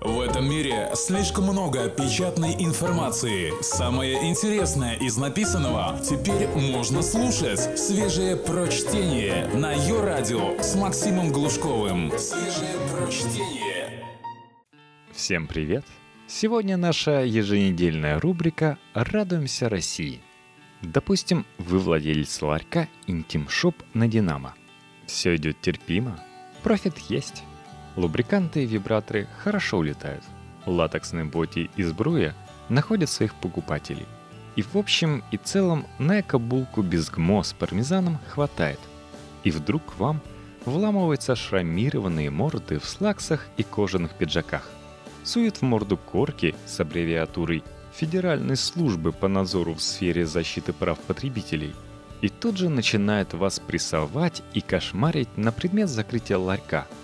В этом мире слишком много печатной информации. Самое интересное из написанного теперь можно слушать. Свежее прочтение на ее радио с Максимом Глушковым. Свежее прочтение. Всем привет! Сегодня наша еженедельная рубрика «Радуемся России». Допустим, вы владелец ларька «Интим-шоп» на «Динамо». Все идет терпимо, профит есть. Лубриканты и вибраторы хорошо улетают. Латексные боти из бруя находят своих покупателей. И в общем и целом на эко-булку без ГМО с пармезаном хватает. И вдруг к вам вламываются шрамированные морды в слаксах и кожаных пиджаках. Сует в морду корки с аббревиатурой Федеральной службы по надзору в сфере защиты прав потребителей. И тут же начинает вас прессовать и кошмарить на предмет закрытия ларька –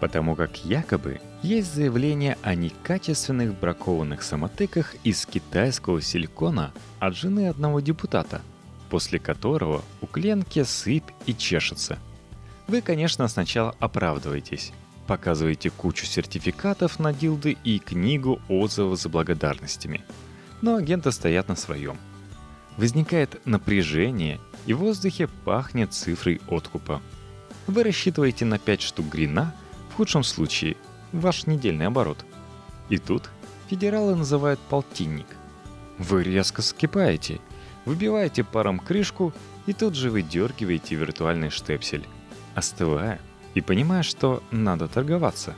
потому как якобы есть заявление о некачественных бракованных самотыках из китайского силикона от жены одного депутата, после которого у клиентки сыпь и чешется. Вы, конечно, сначала оправдываетесь, показываете кучу сертификатов на дилды и книгу отзывов за благодарностями. Но агенты стоят на своем. Возникает напряжение, и в воздухе пахнет цифрой откупа. Вы рассчитываете на 5 штук грина – худшем случае ваш недельный оборот. И тут федералы называют полтинник. Вы резко скипаете, выбиваете паром крышку и тут же выдергиваете виртуальный штепсель, остывая и понимая, что надо торговаться.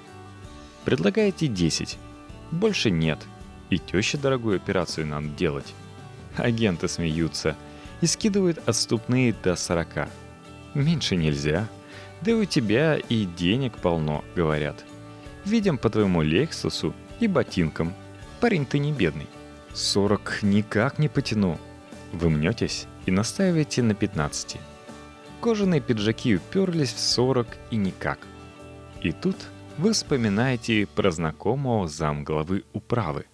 Предлагаете 10, больше нет, и теще дорогую операцию надо делать. Агенты смеются и скидывают отступные до 40. Меньше нельзя – да у тебя и денег полно, говорят. Видим по твоему Лексусу и ботинкам. Парень ты не бедный. 40 никак не потяну. Вы мнетесь и настаиваете на 15. Кожаные пиджаки уперлись в 40 и никак. И тут вы вспоминаете про знакомого замглавы управы,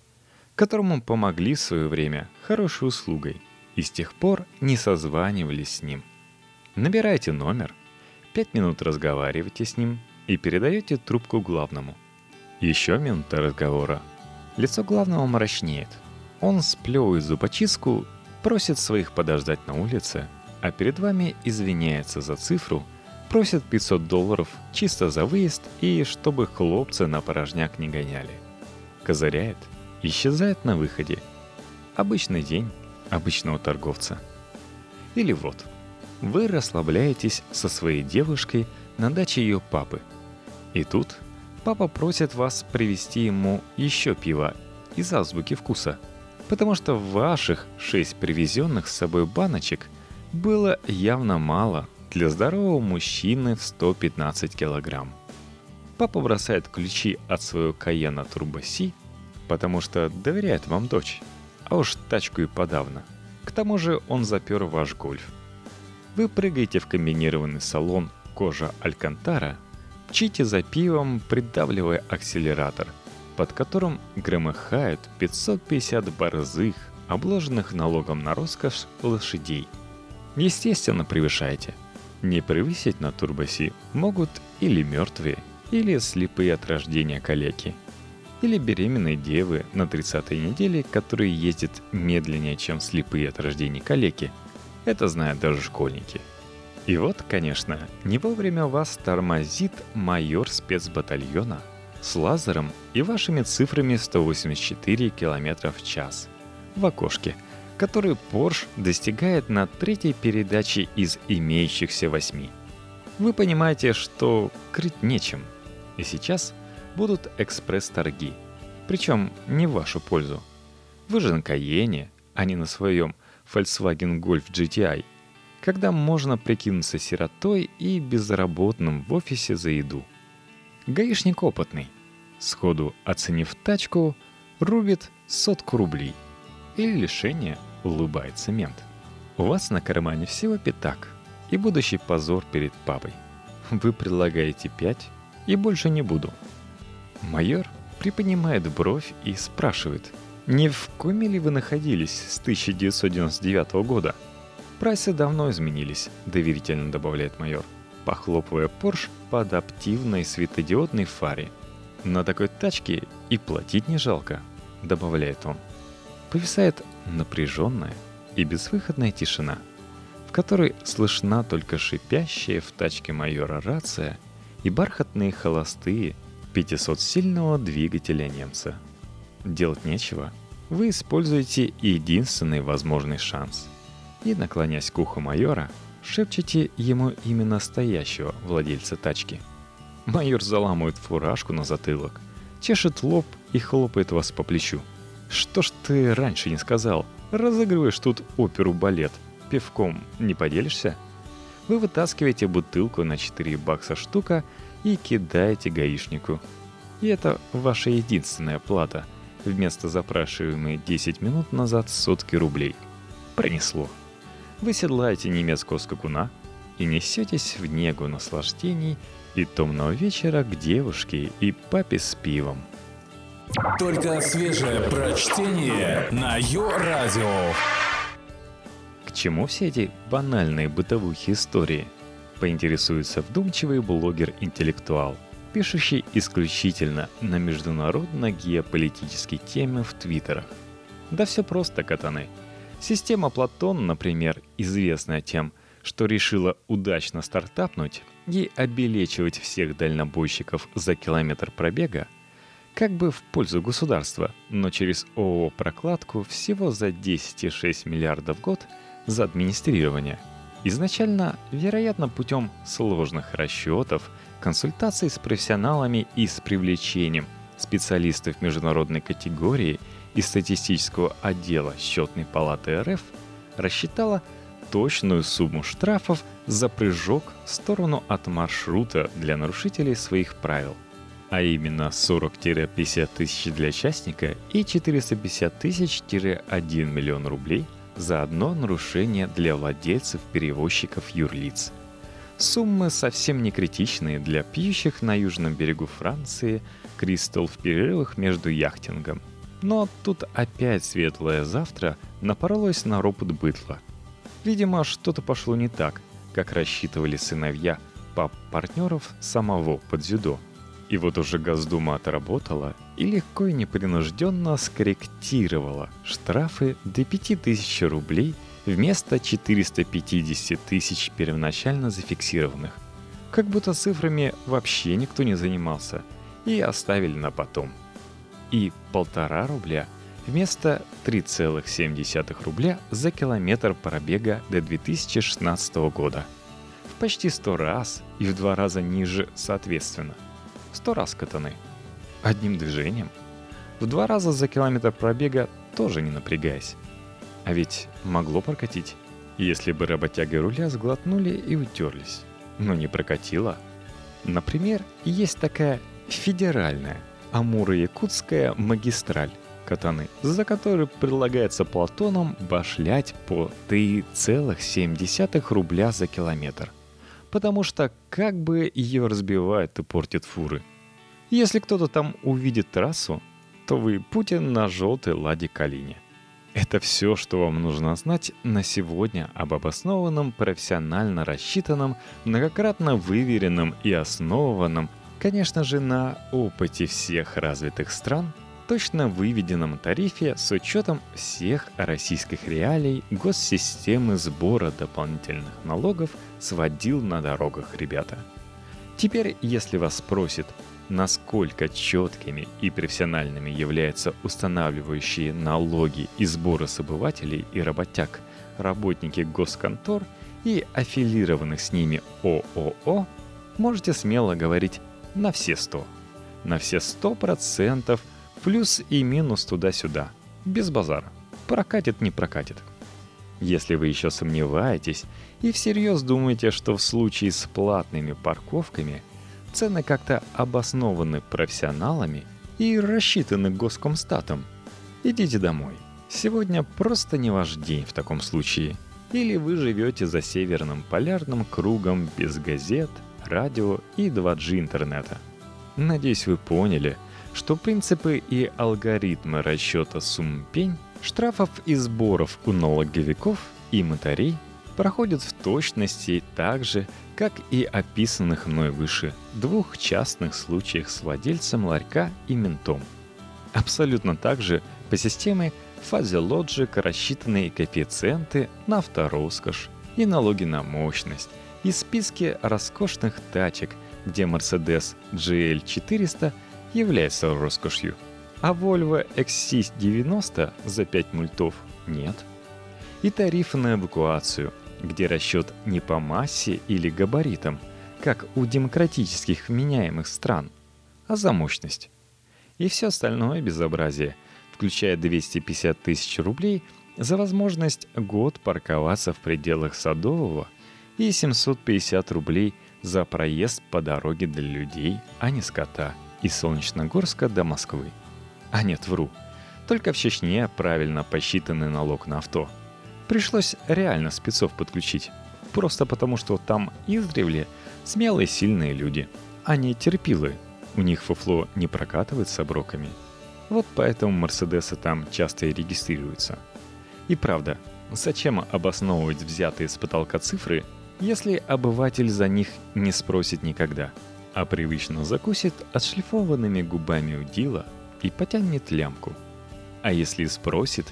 которому помогли в свое время хорошей услугой, и с тех пор не созванивались с ним. Набирайте номер – Пять минут разговариваете с ним и передаете трубку главному. Еще минута разговора. Лицо главного мрачнеет. Он сплевывает зубочистку, просит своих подождать на улице, а перед вами извиняется за цифру, просит 500 долларов чисто за выезд и чтобы хлопцы на порожняк не гоняли. Козыряет, исчезает на выходе. Обычный день обычного торговца. Или вот – вы расслабляетесь со своей девушкой на даче ее папы. И тут папа просит вас привезти ему еще пива из азбуки вкуса, потому что ваших шесть привезенных с собой баночек было явно мало для здорового мужчины в 115 килограмм. Папа бросает ключи от своего Каена Турбоси, потому что доверяет вам дочь, а уж тачку и подавно. К тому же он запер ваш гольф – вы прыгаете в комбинированный салон кожа Алькантара, чите за пивом, придавливая акселератор, под которым громыхают 550 борзых, обложенных налогом на роскошь лошадей. Естественно, превышаете. Не превысить на турбоси могут или мертвые, или слепые от рождения калеки, или беременные девы на 30-й неделе, которые ездят медленнее, чем слепые от рождения калеки – это знают даже школьники. И вот, конечно, не вовремя вас тормозит майор спецбатальона с лазером и вашими цифрами 184 км в час в окошке, который Porsche достигает на третьей передаче из имеющихся восьми. Вы понимаете, что крыть нечем. И сейчас будут экспресс-торги. Причем не в вашу пользу. Вы же на Каене, а не на своем – Volkswagen Golf GTI, когда можно прикинуться сиротой и безработным в офисе за еду. Гаишник опытный. Сходу оценив тачку, рубит сотку рублей. Или лишение улыбается мент. У вас на кармане всего пятак и будущий позор перед папой. Вы предлагаете пять и больше не буду. Майор приподнимает бровь и спрашивает – не в коме ли вы находились с 1999 года? Прайсы давно изменились, доверительно добавляет майор, похлопывая Порш по адаптивной светодиодной фаре. На такой тачке и платить не жалко, добавляет он. Повисает напряженная и безвыходная тишина, в которой слышна только шипящая в тачке майора рация и бархатные холостые 500-сильного двигателя немца. Делать нечего. Вы используете единственный возможный шанс. И, наклонясь к уху майора, шепчете ему имя настоящего владельца тачки. Майор заламывает фуражку на затылок, чешет лоб и хлопает вас по плечу. «Что ж ты раньше не сказал? Разыгрываешь тут оперу-балет. Пивком не поделишься?» Вы вытаскиваете бутылку на 4 бакса штука и кидаете гаишнику. И это ваша единственная плата, вместо запрашиваемой 10 минут назад сотки рублей. Пронесло. Вы седлаете немецкого скакуна и несетесь в негу наслаждений и томного вечера к девушке и папе с пивом. Только свежее прочтение на Йо-Радио. К чему все эти банальные бытовухи истории? Поинтересуется вдумчивый блогер-интеллектуал, пишущий исключительно на международно-геополитические темы в твиттерах. Да все просто, катаны – Система Платон, например, известная тем, что решила удачно стартапнуть и обелечивать всех дальнобойщиков за километр пробега, как бы в пользу государства, но через ООО-прокладку всего за 10,6 миллиардов в год за администрирование. Изначально, вероятно, путем сложных расчетов, консультаций с профессионалами и с привлечением специалистов международной категории – из статистического отдела счетной палаты РФ рассчитала точную сумму штрафов за прыжок в сторону от маршрута для нарушителей своих правил, а именно 40-50 тысяч для частника и 450 тысяч-1 миллион рублей за одно нарушение для владельцев перевозчиков юрлиц. Суммы совсем не критичные для пьющих на южном берегу Франции кристалл в перерывах между яхтингом – но тут опять светлое завтра напоролось на ропот бытла. Видимо, что-то пошло не так, как рассчитывали сыновья пап-партнеров самого подзюдо. И вот уже Госдума отработала и легко и непринужденно скорректировала штрафы до 5000 рублей вместо 450 тысяч первоначально зафиксированных. Как будто цифрами вообще никто не занимался и оставили на потом – и полтора рубля вместо 3,7 рубля за километр пробега до 2016 года. В почти 100 раз и в два раза ниже соответственно. 100 раз катаны. Одним движением. В два раза за километр пробега тоже не напрягаясь. А ведь могло прокатить, если бы работяги руля сглотнули и утерлись. Но не прокатило. Например, есть такая федеральная Амуро-Якутская магистраль Катаны, за которой предлагается Платоном башлять по 3,7 рубля за километр. Потому что как бы ее разбивают и портят фуры. Если кто-то там увидит трассу, то вы Путин на желтой ладе Калине. Это все, что вам нужно знать на сегодня об обоснованном, профессионально рассчитанном, многократно выверенном и основанном Конечно же, на опыте всех развитых стран, точно выведенном тарифе с учетом всех российских реалий госсистемы сбора дополнительных налогов сводил на дорогах ребята. Теперь, если вас спросят, насколько четкими и профессиональными являются устанавливающие налоги и сборы с и работяг работники госконтор и аффилированных с ними ООО, можете смело говорить на все сто, На все сто процентов, плюс и минус туда-сюда. Без базара. Прокатит, не прокатит. Если вы еще сомневаетесь и всерьез думаете, что в случае с платными парковками цены как-то обоснованы профессионалами и рассчитаны госкомстатом, идите домой. Сегодня просто не ваш день в таком случае. Или вы живете за северным полярным кругом без газет – радио и 2G интернета. Надеюсь, вы поняли, что принципы и алгоритмы расчета сумм пень, штрафов и сборов у налоговиков и мотарей проходят в точности так же, как и описанных мной выше двух частных случаях с владельцем ларька и ментом. Абсолютно так же по системе Fuzzy Logic рассчитанные коэффициенты на автороскошь и налоги на мощность, и списки роскошных тачек, где Mercedes GL400 является роскошью, а Volvo XC90 за 5 мультов нет. И тарифы на эвакуацию, где расчет не по массе или габаритам, как у демократических вменяемых стран, а за мощность. И все остальное безобразие, включая 250 тысяч рублей за возможность год парковаться в пределах Садового и 750 рублей за проезд по дороге для людей, а не скота, из Солнечногорска до Москвы. А нет, вру. Только в Чечне правильно посчитанный налог на авто – Пришлось реально спецов подключить. Просто потому, что там издревле смелые сильные люди. Они терпилы. У них фуфло не прокатывает с оброками. Вот поэтому Мерседесы там часто и регистрируются. И правда, зачем обосновывать взятые с потолка цифры, если обыватель за них не спросит никогда, а привычно закусит отшлифованными губами удила и потянет лямку. А если спросит,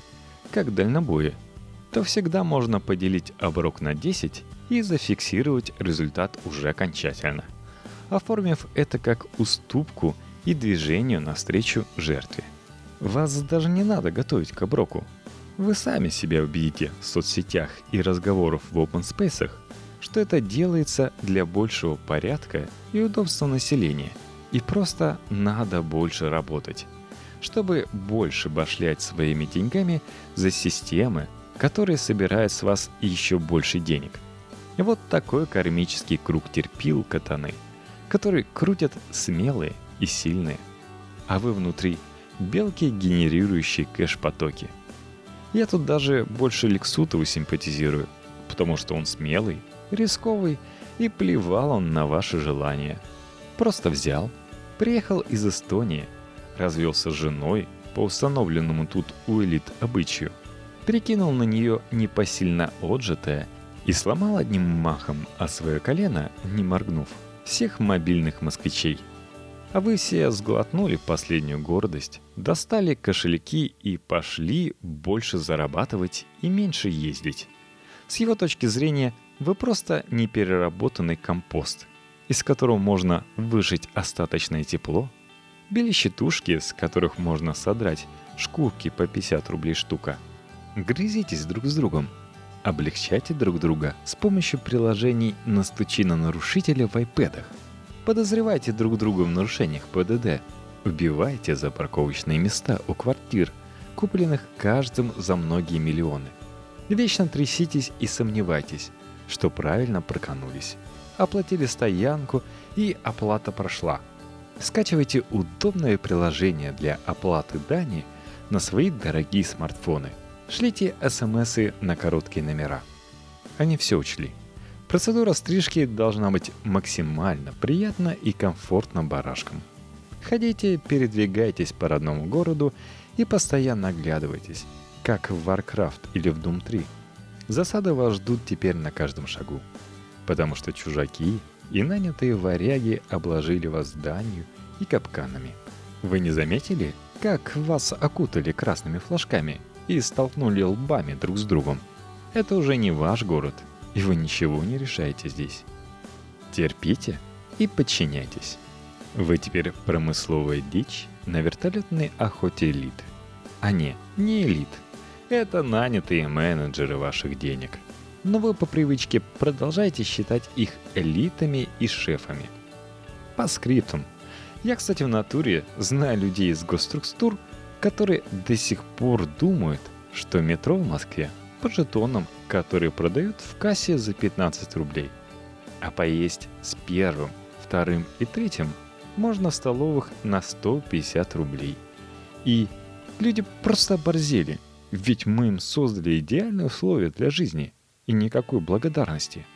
как дальнобоя – то всегда можно поделить оброк на 10 и зафиксировать результат уже окончательно, оформив это как уступку и движению навстречу жертве. Вас даже не надо готовить к оброку. Вы сами себя убедите в соцсетях и разговорах в open space, что это делается для большего порядка и удобства населения. И просто надо больше работать, чтобы больше башлять своими деньгами за системы, который собирает с вас еще больше денег. Вот такой кармический круг терпил катаны, который крутят смелые и сильные. А вы внутри белки, генерирующие кэш-потоки. Я тут даже больше Лексутову симпатизирую, потому что он смелый, рисковый и плевал он на ваши желания. Просто взял, приехал из Эстонии, развелся с женой по установленному тут у элит обычаю – перекинул на нее непосильно отжатое и сломал одним махом о свое колено, не моргнув, всех мобильных москвичей. А вы все сглотнули последнюю гордость, достали кошельки и пошли больше зарабатывать и меньше ездить. С его точки зрения, вы просто непереработанный компост, из которого можно выжить остаточное тепло, били щитушки, с которых можно содрать шкурки по 50 рублей штука – Грызитесь друг с другом. Облегчайте друг друга с помощью приложений «Настучи на нарушителя» в iPad. Подозревайте друг друга в нарушениях ПДД. Убивайте за парковочные места у квартир, купленных каждым за многие миллионы. Вечно тряситесь и сомневайтесь, что правильно проканулись. Оплатили стоянку и оплата прошла. Скачивайте удобное приложение для оплаты дани на свои дорогие смартфоны – шлите смс на короткие номера. Они все учли. Процедура стрижки должна быть максимально приятна и комфортна барашкам. Ходите, передвигайтесь по родному городу и постоянно оглядывайтесь, как в Warcraft или в Doom 3. Засады вас ждут теперь на каждом шагу, потому что чужаки и нанятые варяги обложили вас данью и капканами. Вы не заметили, как вас окутали красными флажками и столкнули лбами друг с другом. Это уже не ваш город, и вы ничего не решаете здесь. Терпите и подчиняйтесь. Вы теперь промысловая дичь на вертолетной охоте элит. А не, не элит. Это нанятые менеджеры ваших денег. Но вы по привычке продолжаете считать их элитами и шефами. По скриптам. Я, кстати, в натуре знаю людей из госструктур, которые до сих пор думают, что метро в Москве по жетонам, которые продают в кассе за 15 рублей. А поесть с первым, вторым и третьим можно в столовых на 150 рублей. И люди просто оборзели, ведь мы им создали идеальные условия для жизни и никакой благодарности.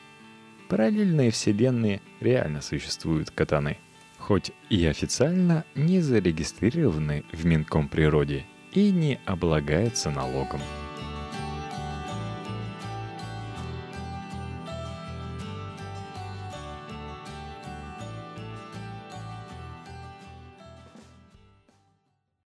Параллельные вселенные реально существуют, катаны – хоть и официально не зарегистрированы в Минкомприроде и не облагаются налогом.